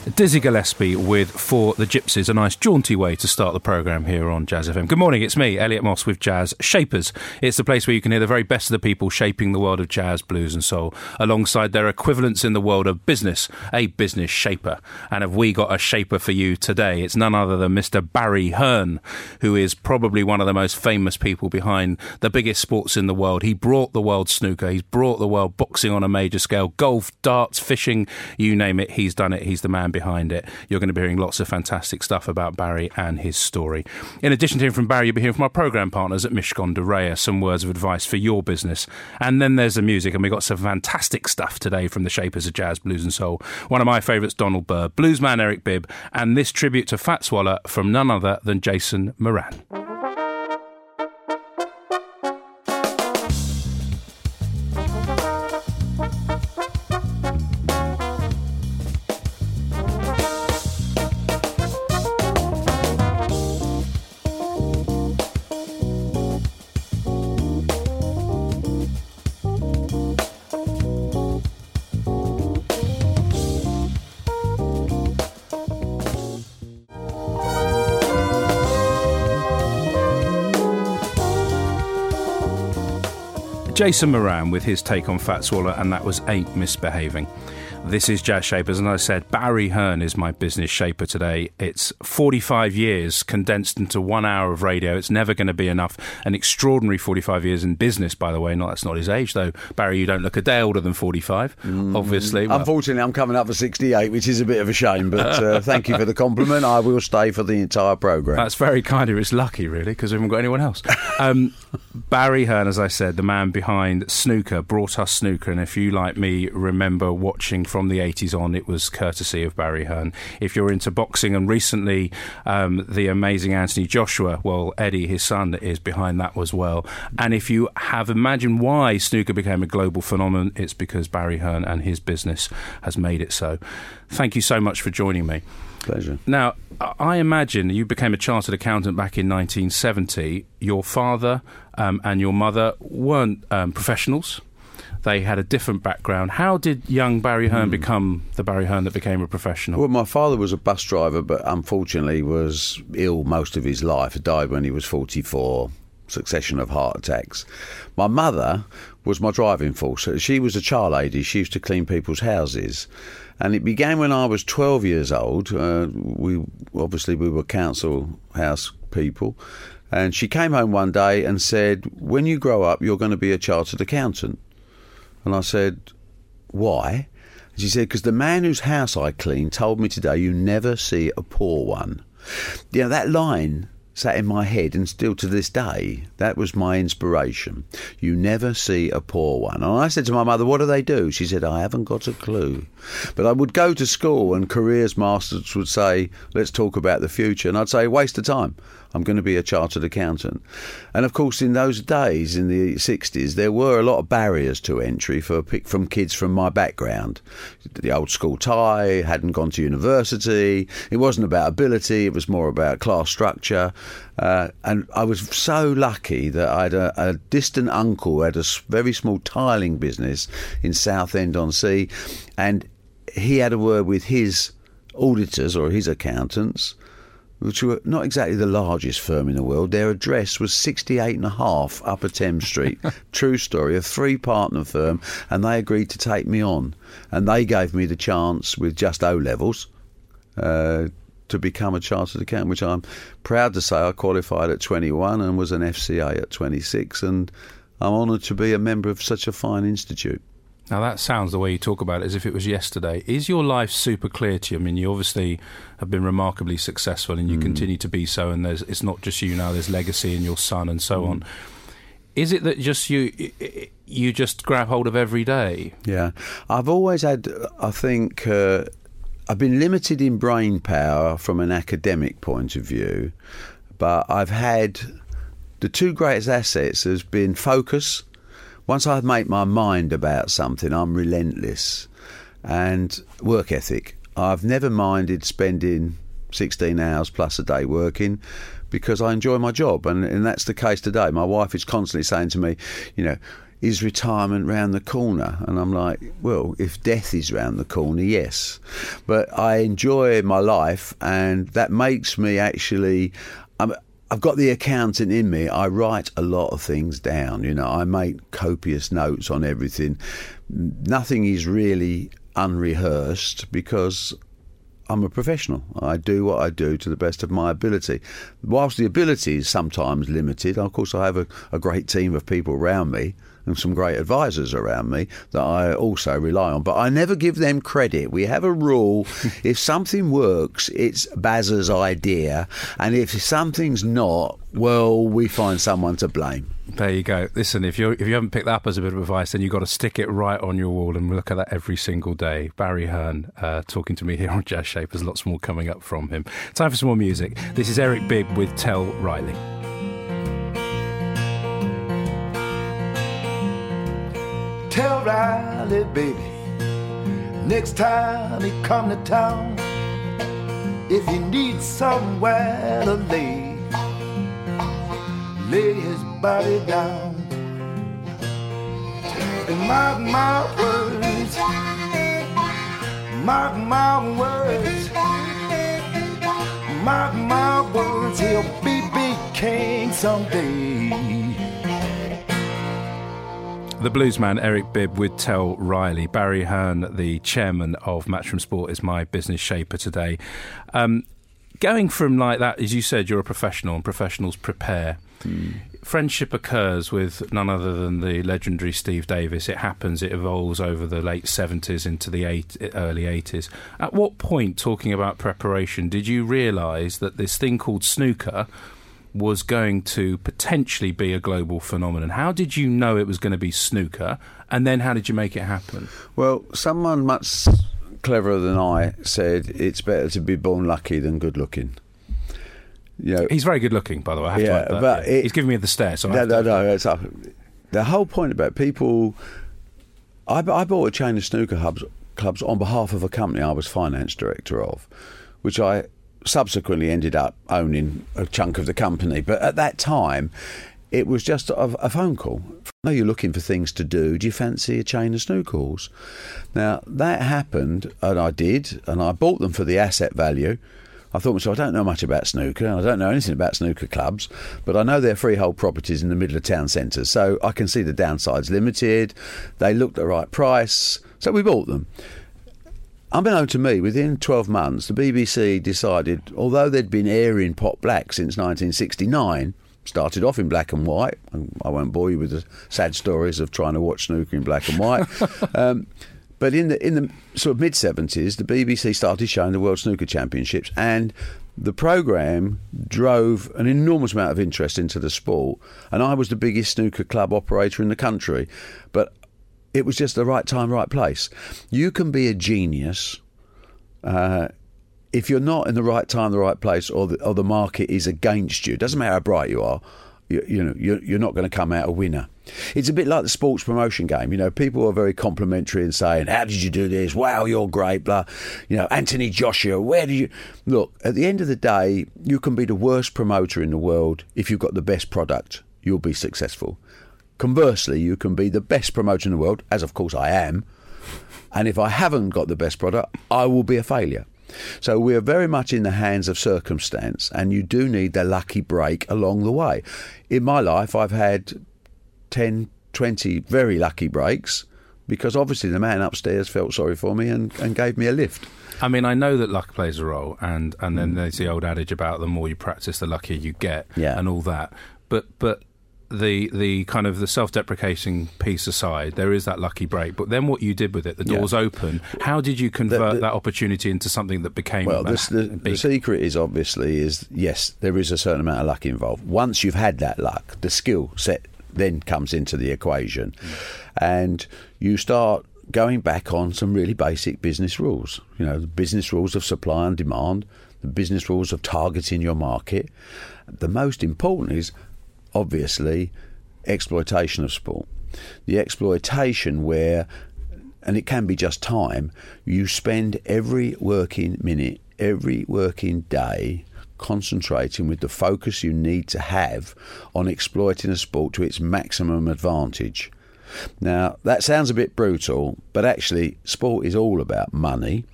Dizzy Gillespie with For the Gypsies, a nice jaunty way to start the programme here on Jazz FM. Good morning, it's me, Elliot Moss with Jazz Shapers. It's the place where you can hear the very best of the people shaping the world of jazz, blues, and soul, alongside their equivalents in the world of business, a business shaper. And have we got a shaper for you today? It's none other than Mr. Barry Hearn, who is probably one of the most famous people behind the biggest sports in the world. He brought the world snooker, he's brought the world boxing on a major scale, golf, darts, fishing, you name it, he's done it. He's the man behind it. You're going to be hearing lots of fantastic stuff about Barry and his story. In addition to hearing from Barry, you'll be hearing from our programme partners at Mishcon de Reya, some words of advice for your business. And then there's the music, and we've got some fantastic stuff today from the Shapers of Jazz, Blues and Soul. One of my favourites, Donald Byrd, bluesman Eric Bibb, and this tribute to Fats Waller from none other than Jason Moran. Jason Moran with his take on Fats Waller, and that was Ain't Misbehaving. This is Jazz Shapers, and I said Barry Hearn is my business shaper today. It's 45 years condensed into one hour of radio. It's never going to be enough. An extraordinary 45 years in business, by the way. No, that's not his age, though. Barry, you don't look a day older than 45, mm, obviously. Well, Unfortunately, I'm coming up for 68, which is a bit of a shame, but uh, thank you for the compliment. I will stay for the entire programme. That's very kind of you. It's lucky, really, because we haven't got anyone else. Um, Barry Hearn, as I said, the man behind Snooker, brought us Snooker, and if you, like me, remember watching from the 80s on, it was courtesy of Barry Hearn. If you're into boxing, and recently um, the amazing Anthony Joshua, well, Eddie, his son, is behind that as well. And if you have imagined why snooker became a global phenomenon, it's because Barry Hearn and his business has made it so. Thank you so much for joining me. Pleasure. Now, I imagine you became a chartered accountant back in 1970. Your father um, and your mother weren't um, professionals. They had a different background. How did young Barry Hearn mm. become the Barry Hearn that became a professional? Well, my father was a bus driver, but unfortunately was ill most of his life. He died when he was 44 succession of heart attacks. My mother was my driving force. She was a char lady. She used to clean people's houses. And it began when I was 12 years old. Uh, we obviously we were council house people. And she came home one day and said, "When you grow up, you're going to be a chartered accountant." And I said, Why? And she said, Because the man whose house I clean told me today you never see a poor one. You know, that line sat in my head, and still to this day, that was my inspiration. You never see a poor one. And I said to my mother, What do they do? She said, I haven't got a clue. But I would go to school, and careers masters would say, Let's talk about the future. And I'd say, Waste of time. I'm going to be a chartered accountant. And of course, in those days, in the 60s, there were a lot of barriers to entry for from kids from my background. The old school tie, hadn't gone to university. It wasn't about ability, it was more about class structure. Uh, and I was so lucky that I had a, a distant uncle who had a very small tiling business in Southend on Sea. And he had a word with his auditors or his accountants which were not exactly the largest firm in the world. Their address was 68 and a half Upper Thames Street. True story, a three partner firm, and they agreed to take me on. And they gave me the chance with just O levels. Uh, to become a chartered accountant, which I'm proud to say I qualified at 21 and was an FCA at 26, and I'm honoured to be a member of such a fine institute. Now that sounds the way you talk about it as if it was yesterday. Is your life super clear to you? I mean, you obviously have been remarkably successful, and you Mm. continue to be so. And there's it's not just you now. There's legacy in your son and so Mm. on. Is it that just you you just grab hold of every day? Yeah, I've always had. I think uh, I've been limited in brain power from an academic point of view, but I've had the two greatest assets has been focus. Once I've made my mind about something, I'm relentless, and work ethic. I've never minded spending 16 hours plus a day working because I enjoy my job, and, and that's the case today. My wife is constantly saying to me, you know, is retirement round the corner? And I'm like, well, if death is round the corner, yes. But I enjoy my life, and that makes me actually. I'm, I've got the accountant in me. I write a lot of things down. You know, I make copious notes on everything. Nothing is really unrehearsed because I'm a professional. I do what I do to the best of my ability. Whilst the ability is sometimes limited, of course, I have a, a great team of people around me and some great advisors around me that I also rely on. But I never give them credit. We have a rule if something works, it's Baz's idea. And if something's not, well, we find someone to blame. There you go. Listen, if you if you haven't picked that up as a bit of advice, then you've got to stick it right on your wall and look at that every single day. Barry Hearn uh, talking to me here on Jazz Shapers. Lots more coming up from him. Time for some more music. This is Eric Bibb with Tell Riley. Riley, baby, next time he come to town, if he needs somewhere to lay, lay his body down. And mark my words, mark my words, mark my words, he'll be big king someday. The bluesman Eric Bibb would Tell Riley. Barry Hearn, the chairman of Matchroom Sport, is my business shaper today. Um, going from like that, as you said, you're a professional and professionals prepare. Friendship occurs with none other than the legendary Steve Davis. It happens, it evolves over the late 70s into the eight, early 80s. At what point, talking about preparation, did you realise that this thing called snooker was going to potentially be a global phenomenon? How did you know it was going to be snooker? And then how did you make it happen? Well, someone much cleverer than I said it's better to be born lucky than good looking. You know, He's very good looking, by the way. I have Yeah, to but Yeah. it- He's giving me the stare, so I no, no, no. It's up. The whole point about people. I, I bought a chain of snooker hubs, clubs on behalf of a company I was finance director of, which I subsequently ended up owning a chunk of the company. But at that time, it was just a, a phone call. No, you're looking for things to do. Do you fancy a chain of snookers? Now that happened, and I did, and I bought them for the asset value. I thought myself, I don't know much about snooker. and I don't know anything about snooker clubs, but I know they're freehold properties in the middle of town centres, so I can see the downsides limited. They looked the right price, so we bought them. Unbeknown to me, within 12 months, the BBC decided, although they'd been airing Pot Black since 1969, started off in black and white, and I won't bore you with the sad stories of trying to watch snooker in black and white. um, but in the in the sort of mid 70s, the BBC started showing the World Snooker Championships, and the program drove an enormous amount of interest into the sport. And I was the biggest snooker club operator in the country, but it was just the right time, right place. You can be a genius uh, if you're not in the right time, the right place, or the, or the market is against you. Doesn't matter how bright you are. You, you know, you're, you're not going to come out a winner. It's a bit like the sports promotion game. You know, people are very complimentary and saying, "How did you do this? Wow, you're great." Blah. You know, Anthony Joshua. Where did you look? At the end of the day, you can be the worst promoter in the world if you've got the best product. You'll be successful. Conversely, you can be the best promoter in the world, as of course I am. And if I haven't got the best product, I will be a failure. So we are very much in the hands of circumstance, and you do need the lucky break along the way. In my life, I've had 10, 20 very lucky breaks because obviously the man upstairs felt sorry for me and, and gave me a lift. I mean, I know that luck plays a role, and, and Mm. then there's the old adage about the more you practice, the luckier you get, Yeah. and all that. But but the the kind of the self-deprecating piece aside, there is that lucky break. But then what you did with it, the doors Yeah. open. How did you convert the- that opportunity into something that became Well, the, the secret is obviously is yes, there is a certain amount of luck involved. Once you've had that luck, the skill set then comes into the equation, mm. and you start going back on some really basic business rules. You know, the business rules of supply and demand, the business rules of targeting your market. The most important is obviously exploitation of sport. The exploitation where and it can be just time, you spend every working minute, every working day concentrating with the focus you need to have on exploiting a sport to its maximum advantage. Now, that sounds a bit brutal, but actually, sport is all about money,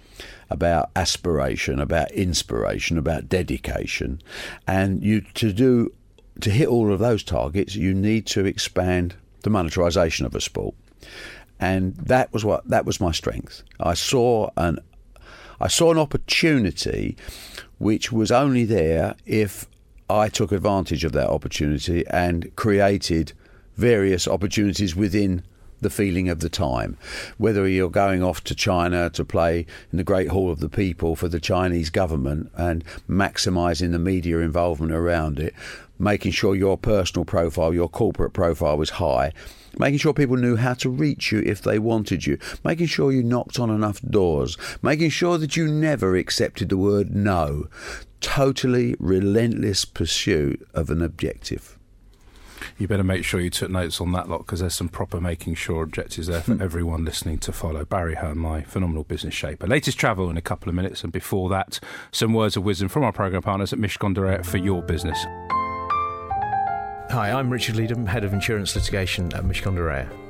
about aspiration, about inspiration, about dedication. And you to do to hit all of those targets, you need to expand the monetarization of a sport and that was what that was my strength. I saw an I saw an opportunity which was only there if I took advantage of that opportunity and created various opportunities within the feeling of the time. Whether you're going off to China to play in the Great Hall of the People for the Chinese government and maximising the media involvement around it, making sure your personal profile, your corporate profile was high, making sure people knew how to reach you if they wanted you, making sure you knocked on enough doors, making sure that you never accepted the word no. Totally relentless pursuit of an objective. You better make sure you took notes on that lot because there's some proper making sure objectives there for Hmm. everyone listening to follow. Barry Hearn, my phenomenal business shaper. Latest travel in a couple of minutes, and before that, some words of wisdom from our program partners at Mishcon de Reya for your business. Hi, I'm Richard Leedham, Head of Insurance Litigation at Mishcon de Reya.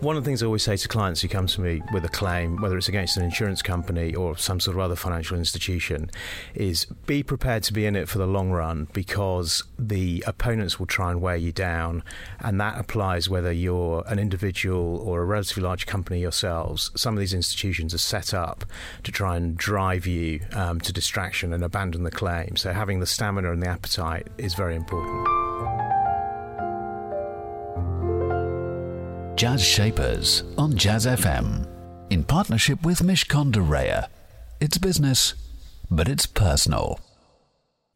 One of the things I always say to clients who come to me with a claim, whether it's against an insurance company or some sort of other financial institution, is be prepared to be in it for the long run because the opponents will try and wear you down. And that applies whether you're an individual or a relatively large company yourselves. Some of these institutions are set up to try and drive you um, to distraction and abandon the claim. So having the stamina and the appetite is very important. Jazz Shapers on Jazz FM in partnership with Mishcon de Reya. It's business, but it's personal.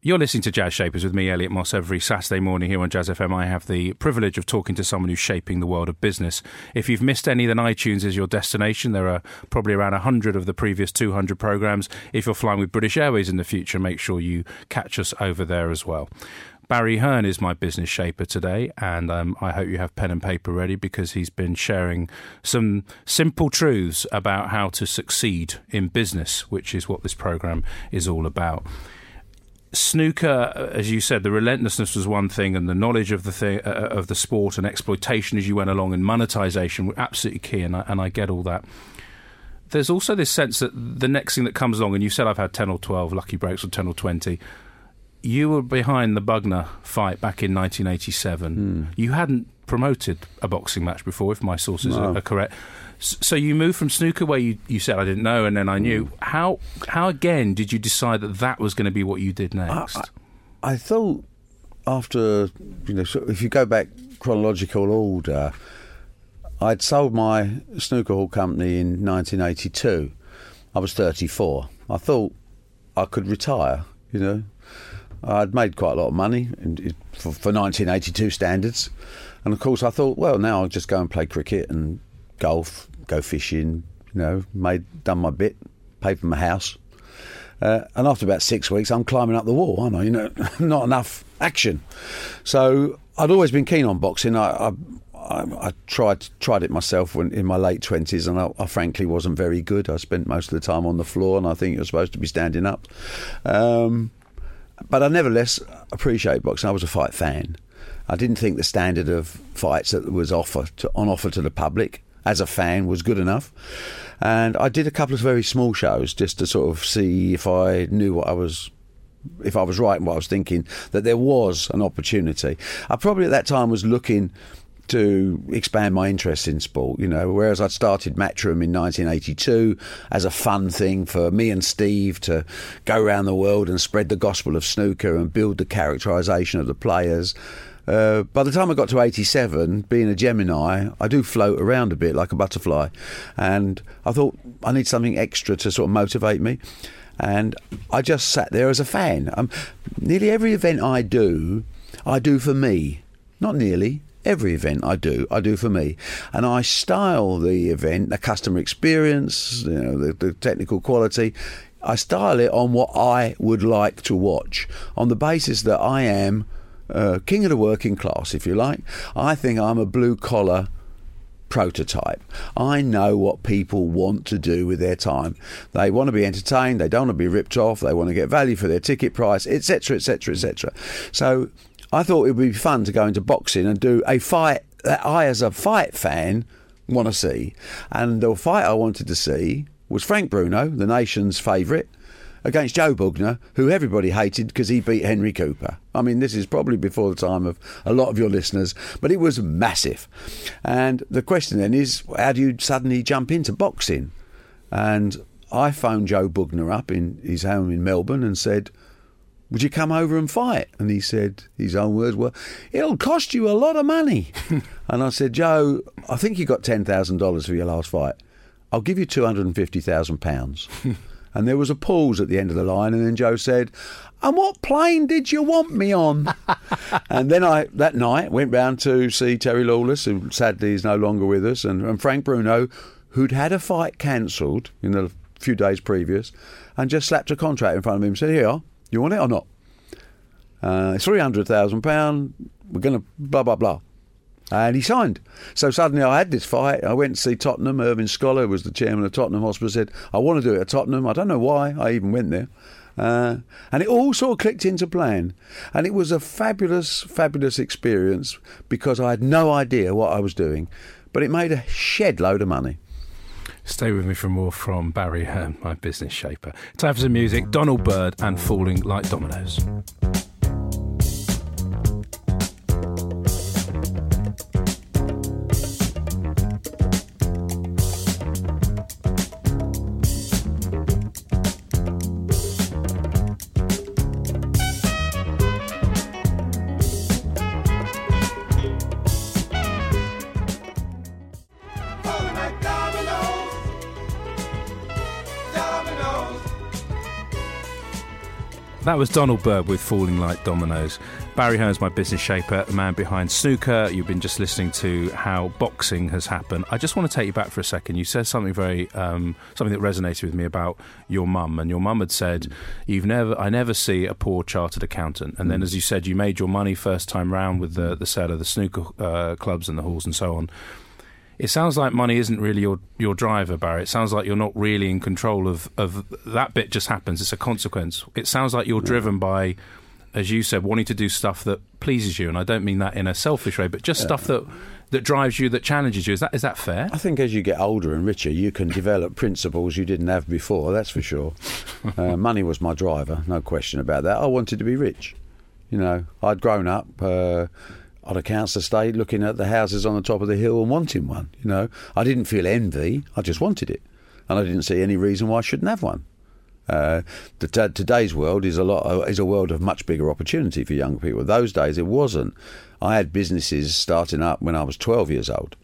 You're listening to Jazz Shapers with me, Elliot Moss, every Saturday morning here on Jazz FM. I have the privilege of talking to someone who's shaping the world of business. If you've missed any, then iTunes is your destination. There are probably around 100 of the previous 200 programmes. If you're flying with British Airways in the future, make sure you catch us over there as well. Barry Hearn is my business shaper today, and um, I hope you have pen and paper ready because he's been sharing some simple truths about how to succeed in business, which is what this program is all about snooker, as you said, the relentlessness was one thing, and the knowledge of the thing, uh, of the sport and exploitation as you went along, and monetization were absolutely key. And I, and I get all that. There's also this sense that the next thing that comes along, and you said I've had ten or twelve lucky breaks or ten or twenty. You were behind the Bugner fight back in 1987. Hmm. You hadn't promoted a boxing match before, if my sources No. are, are correct. So you moved from snooker, where you, you said I didn't know, and then I knew. Hmm. How how again did you decide that that was going to be what you did next? I thought after you know, so if you go back chronological order, I'd sold my snooker hall company in 1982. I was 34. I thought I could retire. You know, I'd made quite a lot of money for, for 1982 standards, and of course I thought, well, now I'll just go and play cricket and golf, go fishing. You know, made done my bit, paid for my house. Uh, and after about six weeks, I'm climbing up the wall, aren't I? You know, not enough action. So I'd always been keen on boxing. I, I, I, I tried tried it myself when in my late twenties, and I, I frankly wasn't very good. I spent most of the time on the floor, and I think you're supposed to be standing up. Um, but I nevertheless appreciate boxing. I was a fight fan. I didn't think the standard of fights that was offer to, on offer to the public as a fan was good enough. And I did a couple of very small shows just to sort of see if I knew what I was if I was right in what I was thinking, that there was an opportunity. I probably at that time was looking to expand my interest in sport, you know, whereas I'd started Matchroom in 1982 as a fun thing for me and Steve to go around the world and spread the gospel of snooker and build the characterisation of the players. uh, by the time I got to 87, being a Gemini, I do float around a bit like a butterfly. And I thought I need something extra to sort of motivate me. And I just sat there as a fan. Um, nearly every event I do, I do for me. Not nearly. Every event I do, I do for me, and I style the event, the customer experience, you know, the, the technical quality. I style it on what I would like to watch, on the basis that I am uh, king of the working class, if you like. I think I'm a blue collar prototype. I know what people want to do with their time. They want to be entertained, they don't want to be ripped off, they want to get value for their ticket price, etc., etc., etc. So I thought it would be fun to go into boxing and do a fight that I, as a fight fan, want to see. And the fight I wanted to see was Frank Bruno, the nation's favourite, against Joe Bugner, who everybody hated because he beat Henry Cooper. I mean, this is probably before the time of a lot of your listeners, but it was massive. And the question then is, how do you suddenly jump into boxing? And I phoned Joe Bugner up in his home in Melbourne and said, would you come over and fight? And he said, his own words were, it'll cost you a lot of money. and I said, Joe, I think you got $10,000 for your last fight. I'll give you £250,000. and there was a pause at the end of the line, and then Joe said, and what plane did you want me on? and then I, that night, went round to see Terry Lawless, who sadly is no longer with us, and, and Frank Bruno, who'd had a fight cancelled in the few days previous, and just slapped a contract in front of him and said, here, you want it or not? Uh, it's three hundred thousand pound. We're going to blah blah blah. And he signed. So suddenly I had this fight. I went to see Tottenham. Irving Scholar was the chairman of Tottenham Hotspur. Said I want to do it at Tottenham. I don't know why. I even went there. Uh, and it all sort of clicked into plan. And it was a fabulous, fabulous experience because I had no idea what I was doing. But it made a shed load of money. Stay with me for more from Barry Hearn, my business shaper. Time for some music. Donald Byrd and Falling Like Dominoes. That was Donald Byrd with Falling Like Dominoes. Barry Hearn's my business shaper, the man behind snooker. You've been just listening to how boxing has happened. I just want to take you back for a second. You said something very, um, something that resonated with me about your mum, and your mum had said, "You've never, I never see a poor chartered accountant." And then, as you said, you made your money first time round with the the sale of the snooker uh, clubs and the halls and so on. It sounds like money isn't really your, your driver, Barry. It sounds like you're not really in control of, of that bit just happens. It's a consequence. It sounds like you're driven by, as you said, wanting to do stuff that pleases you. And I don't mean that in a selfish way, but just stuff that, that drives you, that challenges you. Is that is that fair? I think as you get older and richer, you can develop principles you didn't have before. That's for sure. uh, money was my driver, no question about that. I wanted to be rich. You know, I'd grown up uh, on a council estate, looking at the houses on the top of the hill and wanting one. You know, I didn't feel envy. I just wanted it, and I didn't see any reason why I shouldn't have one. Uh, the, t- today's world is a lot uh, is a world of much bigger opportunity for young people. Those days it wasn't. I had businesses starting up when I was 12 years old.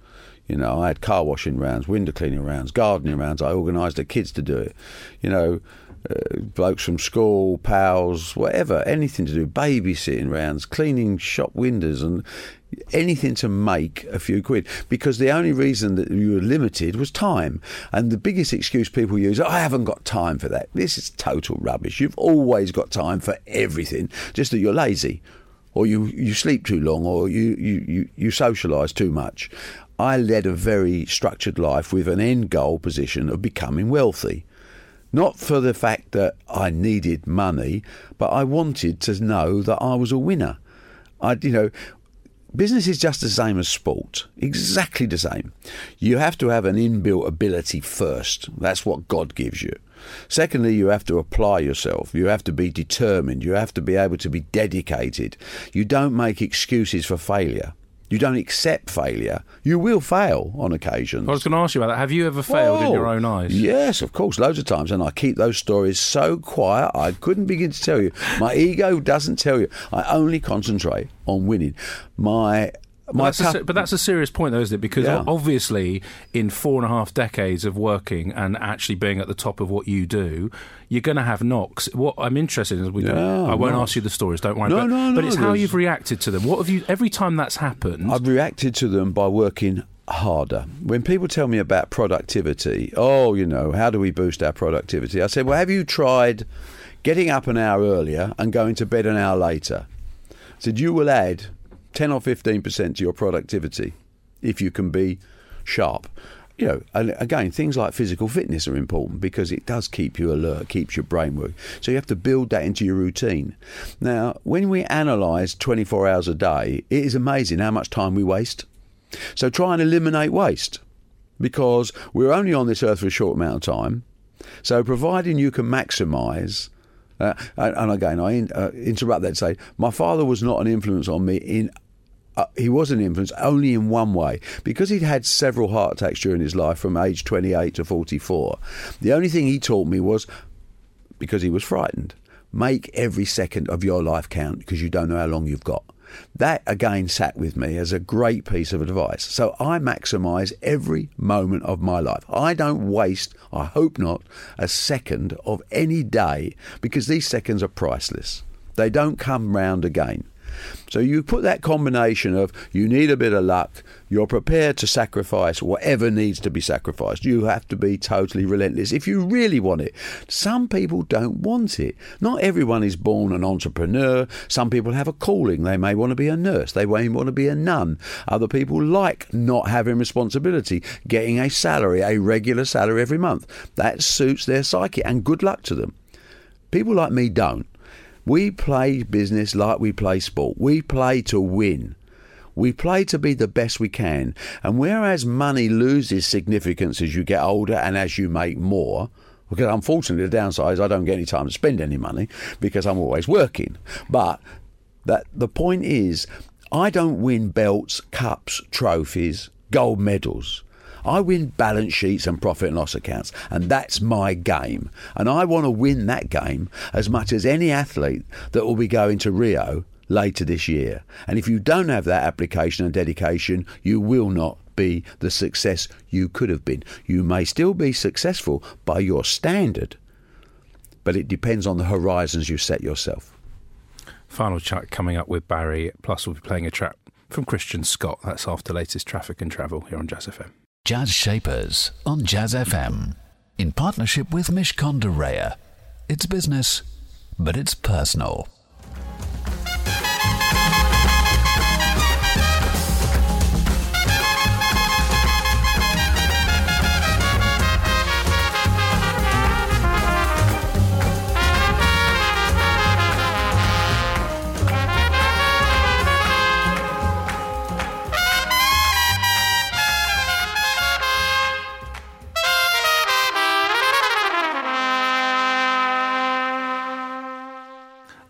You know, I had car washing rounds, window cleaning rounds, gardening rounds. I organised the kids to do it. You know, uh, blokes from school, pals, whatever, anything to do, babysitting rounds, cleaning shop windows, and anything to make a few quid. Because the only reason that you were limited was time. And the biggest excuse people use, I haven't got time for that. This is total rubbish. You've always got time for everything, just that you're lazy. Or you, you sleep too long, or you, you, you, you socialise too much. I led a very structured life with an end goal position of becoming wealthy not for the fact that I needed money, but I wanted to know that I was a winner. I, you know, business is just the same as sport, exactly the same. You have to have an inbuilt ability first. That's what God gives you. Secondly, you have to apply yourself. You have to be determined. You have to be able to be dedicated. You don't make excuses for failure. You don't accept failure, you will fail on occasions. I was going to ask you about that. Have you ever failed in your own eyes? Yes, of course, loads of times, and I keep those stories so quiet I couldn't begin to tell you. My ego doesn't tell you. I only concentrate on winning. My But that's, a, but that's a serious point, though, isn't it? Because Yeah. obviously, in four and a half decades of working and actually being at the top of what you do, you're going to have knocks. What I'm interested in is we Yeah, I won't ask you the stories, don't worry. No, but, no, but it's how you've reacted to them. What have you? Every time that's happened, I've reacted to them by working harder. When people tell me about productivity, oh, you know, how do we boost our productivity? I said, well, have you tried getting up an hour earlier and going to bed an hour later? I said, you will add 10 or 15% to your productivity if you can be sharp. You know, and again, things like physical fitness are important because it does keep you alert, keeps your brain working. So you have to build that into your routine. Now, when we analyse 24 hours a day, it is amazing how much time we waste. So try and eliminate waste because we're only on this earth for a short amount of time. So providing you can maximise, uh, and, and again, I in, uh, interrupt that to say, my father was not an influence on me in. Uh, he was an influence only in one way because he'd had several heart attacks during his life from age 28 to 44. The only thing he taught me was because he was frightened. Make every second of your life count because you don't know how long you've got. That again sat with me as a great piece of advice. So I maximise every moment of my life. I don't waste, I hope not, a second of any day because these seconds are priceless. They don't come round again. So you put that combination of you need a bit of luck, you're prepared to sacrifice whatever needs to be sacrificed. You have to be totally relentless if you really want it. Some people don't want it. Not everyone is born an entrepreneur. Some people have a calling. They may want to be a nurse, they may want to be a nun. Other people like not having responsibility, getting a salary, a regular salary every month. That suits their psyche, and good luck to them. People like me don't. We play business like we play sport. We play to win. We play to be the best we can. And whereas money loses significance as you get older and as you make more, because unfortunately the downside is I don't get any time to spend any money because I'm always working. But that the point is I don't win belts, cups, trophies, gold medals. I win balance sheets and profit and loss accounts, and that's my game. And I want to win that game as much as any athlete that will be going to Rio later this year. And if you don't have that application and dedication, you will not be the success you could have been. You may still be successful by your standard, but it depends on the horizons you set yourself. final chat coming up with Barry. Plus, we'll be playing a track from Christian Scott. That's after latest traffic and travel here on Jazz FM. Jazz Shapers on Jazz FM. In partnership with Mishcon de Reya. It's business, but it's personal.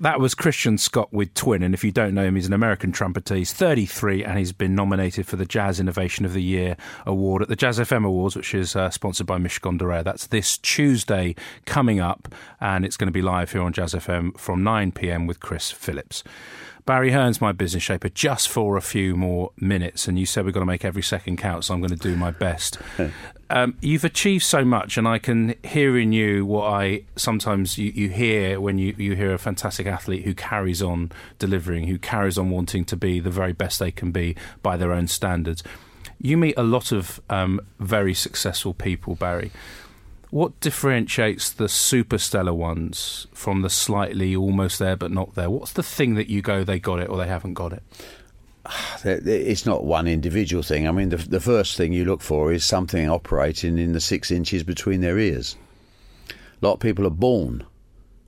That was Christian Scott with Twin, and if you don't know him, he's an American trumpeter. He's 33 and he's been nominated for the Jazz Innovation of the Year award at the Jazz FM Awards, which is uh, sponsored by Mishcon de That's this Tuesday coming up, and it's going to be live here on Jazz FM from 9 pm with Chris Phillips. Barry Hearn's my business shaper just for a few more minutes, and you said we've got to make every second count, so I'm going to do my best. Um, you've achieved so much, and I can hear in you what I sometimes you, you hear when you, you hear a fantastic athlete who carries on delivering, who carries on wanting to be the very best they can be by their own standards. You meet a lot of um, very successful people, Barry. What differentiates the superstellar ones from the slightly almost there but not there? What's the thing that you go, they got it or they haven't got it? It's not one individual thing. I mean, the, the first thing you look for is something operating in the six inches between their ears. A lot of people are born.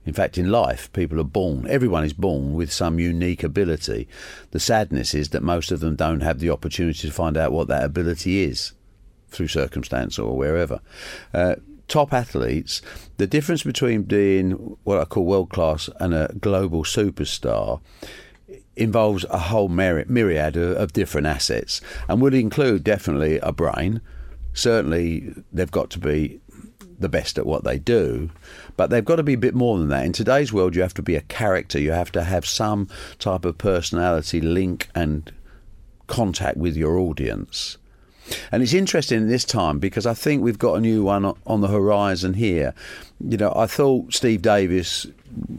In fact, in life, people are born. Everyone is born with some unique ability. The sadness is that most of them don't have the opportunity to find out what that ability is through circumstance or wherever. Uh, top athletes, the difference between being what I call world class and a global superstar involves a whole myri- myriad of different assets and would include definitely a brain. Certainly, they've got to be the best at what they do, but they've got to be a bit more than that. In today's world, you have to be a character, you have to have some type of personality link and contact with your audience. And it's interesting this time because I think we've got a new one on the horizon here. You know, I thought Steve Davis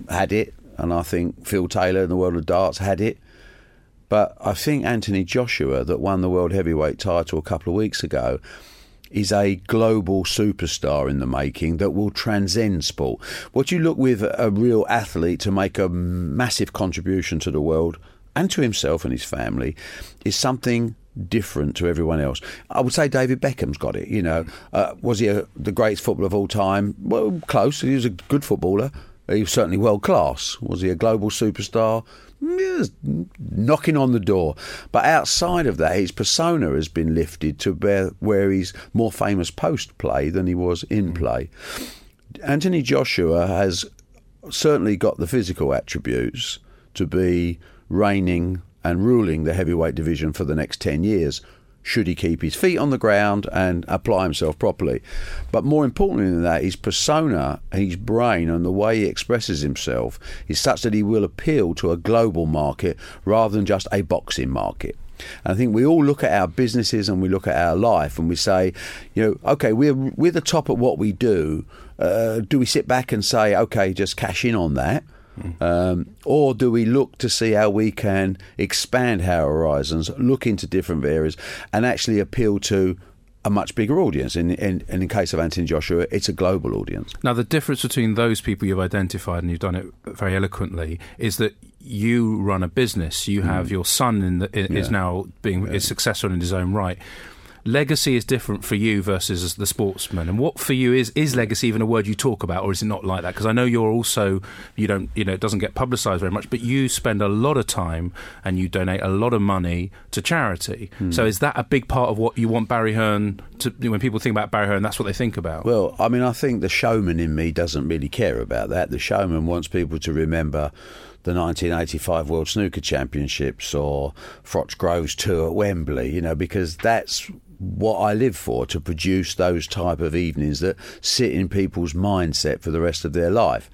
had it, and I think Phil Taylor in the world of darts had it. But I think Anthony Joshua, that won the world heavyweight title a couple of weeks ago, is a global superstar in the making that will transcend sport. What you look with a real athlete to make a massive contribution to the world and to himself and his family is something different to everyone else. I would say David Beckham's got it. You know, uh, was he a, the greatest footballer of all time? Well, close. He was a good footballer. He was certainly world class. Was he a global superstar? Yes, knocking on the door. But outside of that, his persona has been lifted to where, where he's more famous post play than he was in play. Anthony Joshua has certainly got the physical attributes to be reigning and ruling the heavyweight division for the next 10 years should he keep his feet on the ground and apply himself properly. But more importantly than that, his persona, his brain, and the way he expresses himself is such that he will appeal to a global market rather than just a boxing market. And I think we all look at our businesses and we look at our life and we say, you know, okay, we're we're the top at what we do. Uh, do we sit back and say, okay, just cash in on that? Um, or do we look to see how we can expand our horizons, look into different areas, and actually appeal to a much bigger audience? In, in, in the case of Anthony Joshua, it's a global audience. Now, the difference between those people you've identified, and you've done it very eloquently, is that you run a business. You have your son in the, is Mm. Yeah. now being is successful in his own right. Legacy is different for you versus the sportsman. And what for you is is legacy even a word you talk about, or is it not like that? Because I know you're also you don't you know it doesn't get publicised very much, but you spend a lot of time and you donate a lot of money to charity. Hmm. So is that a big part of what you want Barry Hearn to? When people think about Barry Hearn, that's what they think about. Well, I mean, I think the showman in me doesn't really care about that. The showman wants people to remember the 1985 World Snooker Championships or Froch Groves tour at Wembley, you know, because that's what I live for to produce those type of evenings that sit in people's mindset for the rest of their life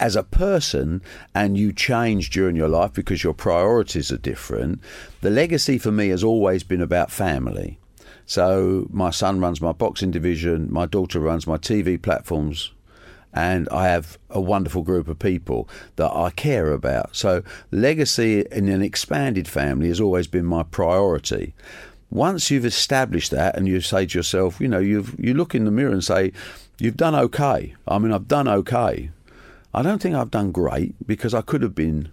as a person and you change during your life because your priorities are different, the legacy for me has always been about family. So my son runs my boxing division, my daughter runs my TV platforms, and I have a wonderful group of people that I care about. So legacy in an expanded family has always been my priority. Once you've established that and you say to yourself, you know, you've you look in the mirror and say, You've done okay. I mean I've done okay. I don't think I've done great because I could have been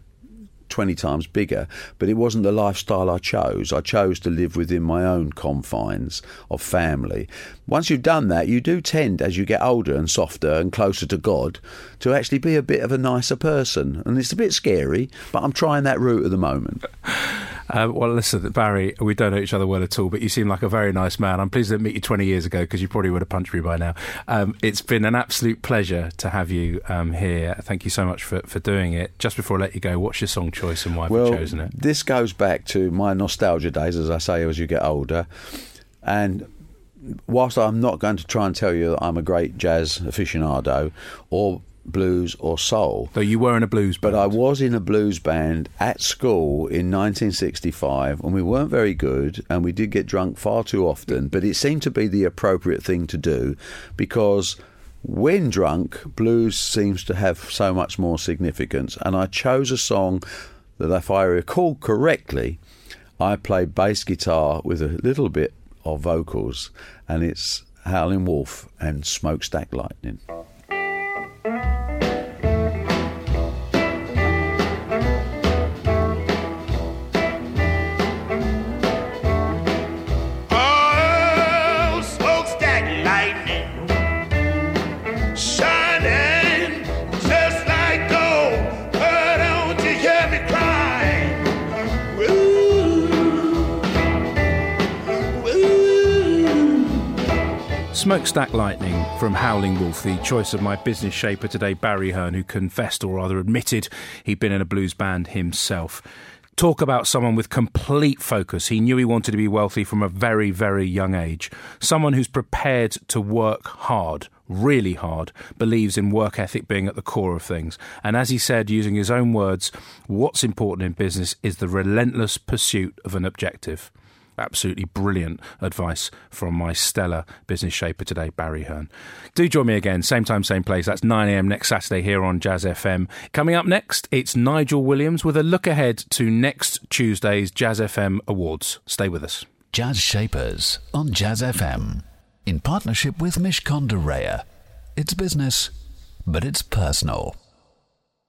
20 times bigger, but it wasn't the lifestyle I chose. I chose to live within my own confines of family. Once you've done that, you do tend, as you get older and softer and closer to God, to actually be a bit of a nicer person. And it's a bit scary, but I'm trying that route at the moment. Uh, well, listen, Barry, we don't know each other well at all, but you seem like a very nice man. I'm pleased to meet you 20 years ago because you probably would have punched me by now. Um, it's been an absolute pleasure to have you um, here. Thank you so much for, for doing it. Just before I let you go, what's your song choice and why have well, you chosen it? this goes back to my nostalgia days, as I say, as you get older. And whilst I'm not going to try and tell you that I'm a great jazz aficionado or blues or soul, Though you were in a blues band. but. I was in a blues band at school in 1965, and we weren't very good, and we did get drunk far too often. But it seemed to be the appropriate thing to do because when drunk, blues seems to have so much more significance. And I chose a song that, if I recall correctly, I played bass guitar with a little bit of vocals, and it's Howlin' Wolf and Smokestack Lightning. Smokestack Lightning from Howling Wolf, the choice of my business shaper today, Barry Hearn, who confessed or rather admitted he'd been in a blues band himself. Talk about someone with complete focus. He knew he wanted to be wealthy from a very, very young age. Someone who's prepared to work hard, really hard, believes in work ethic being at the core of things. And as he said, using his own words, what's important in business is the relentless pursuit of an objective. Absolutely brilliant advice from my stellar business shaper today, Barry Hearn. Do join me again, same time, same place. That's 9am next Saturday here on Jazz FM. Coming up next, it's Nigel Williams with a look ahead to next Tuesday's Jazz FM Awards. Stay with us. Jazz Shapers on Jazz FM. In partnership with Mishcon de Reya. It's business, but it's personal.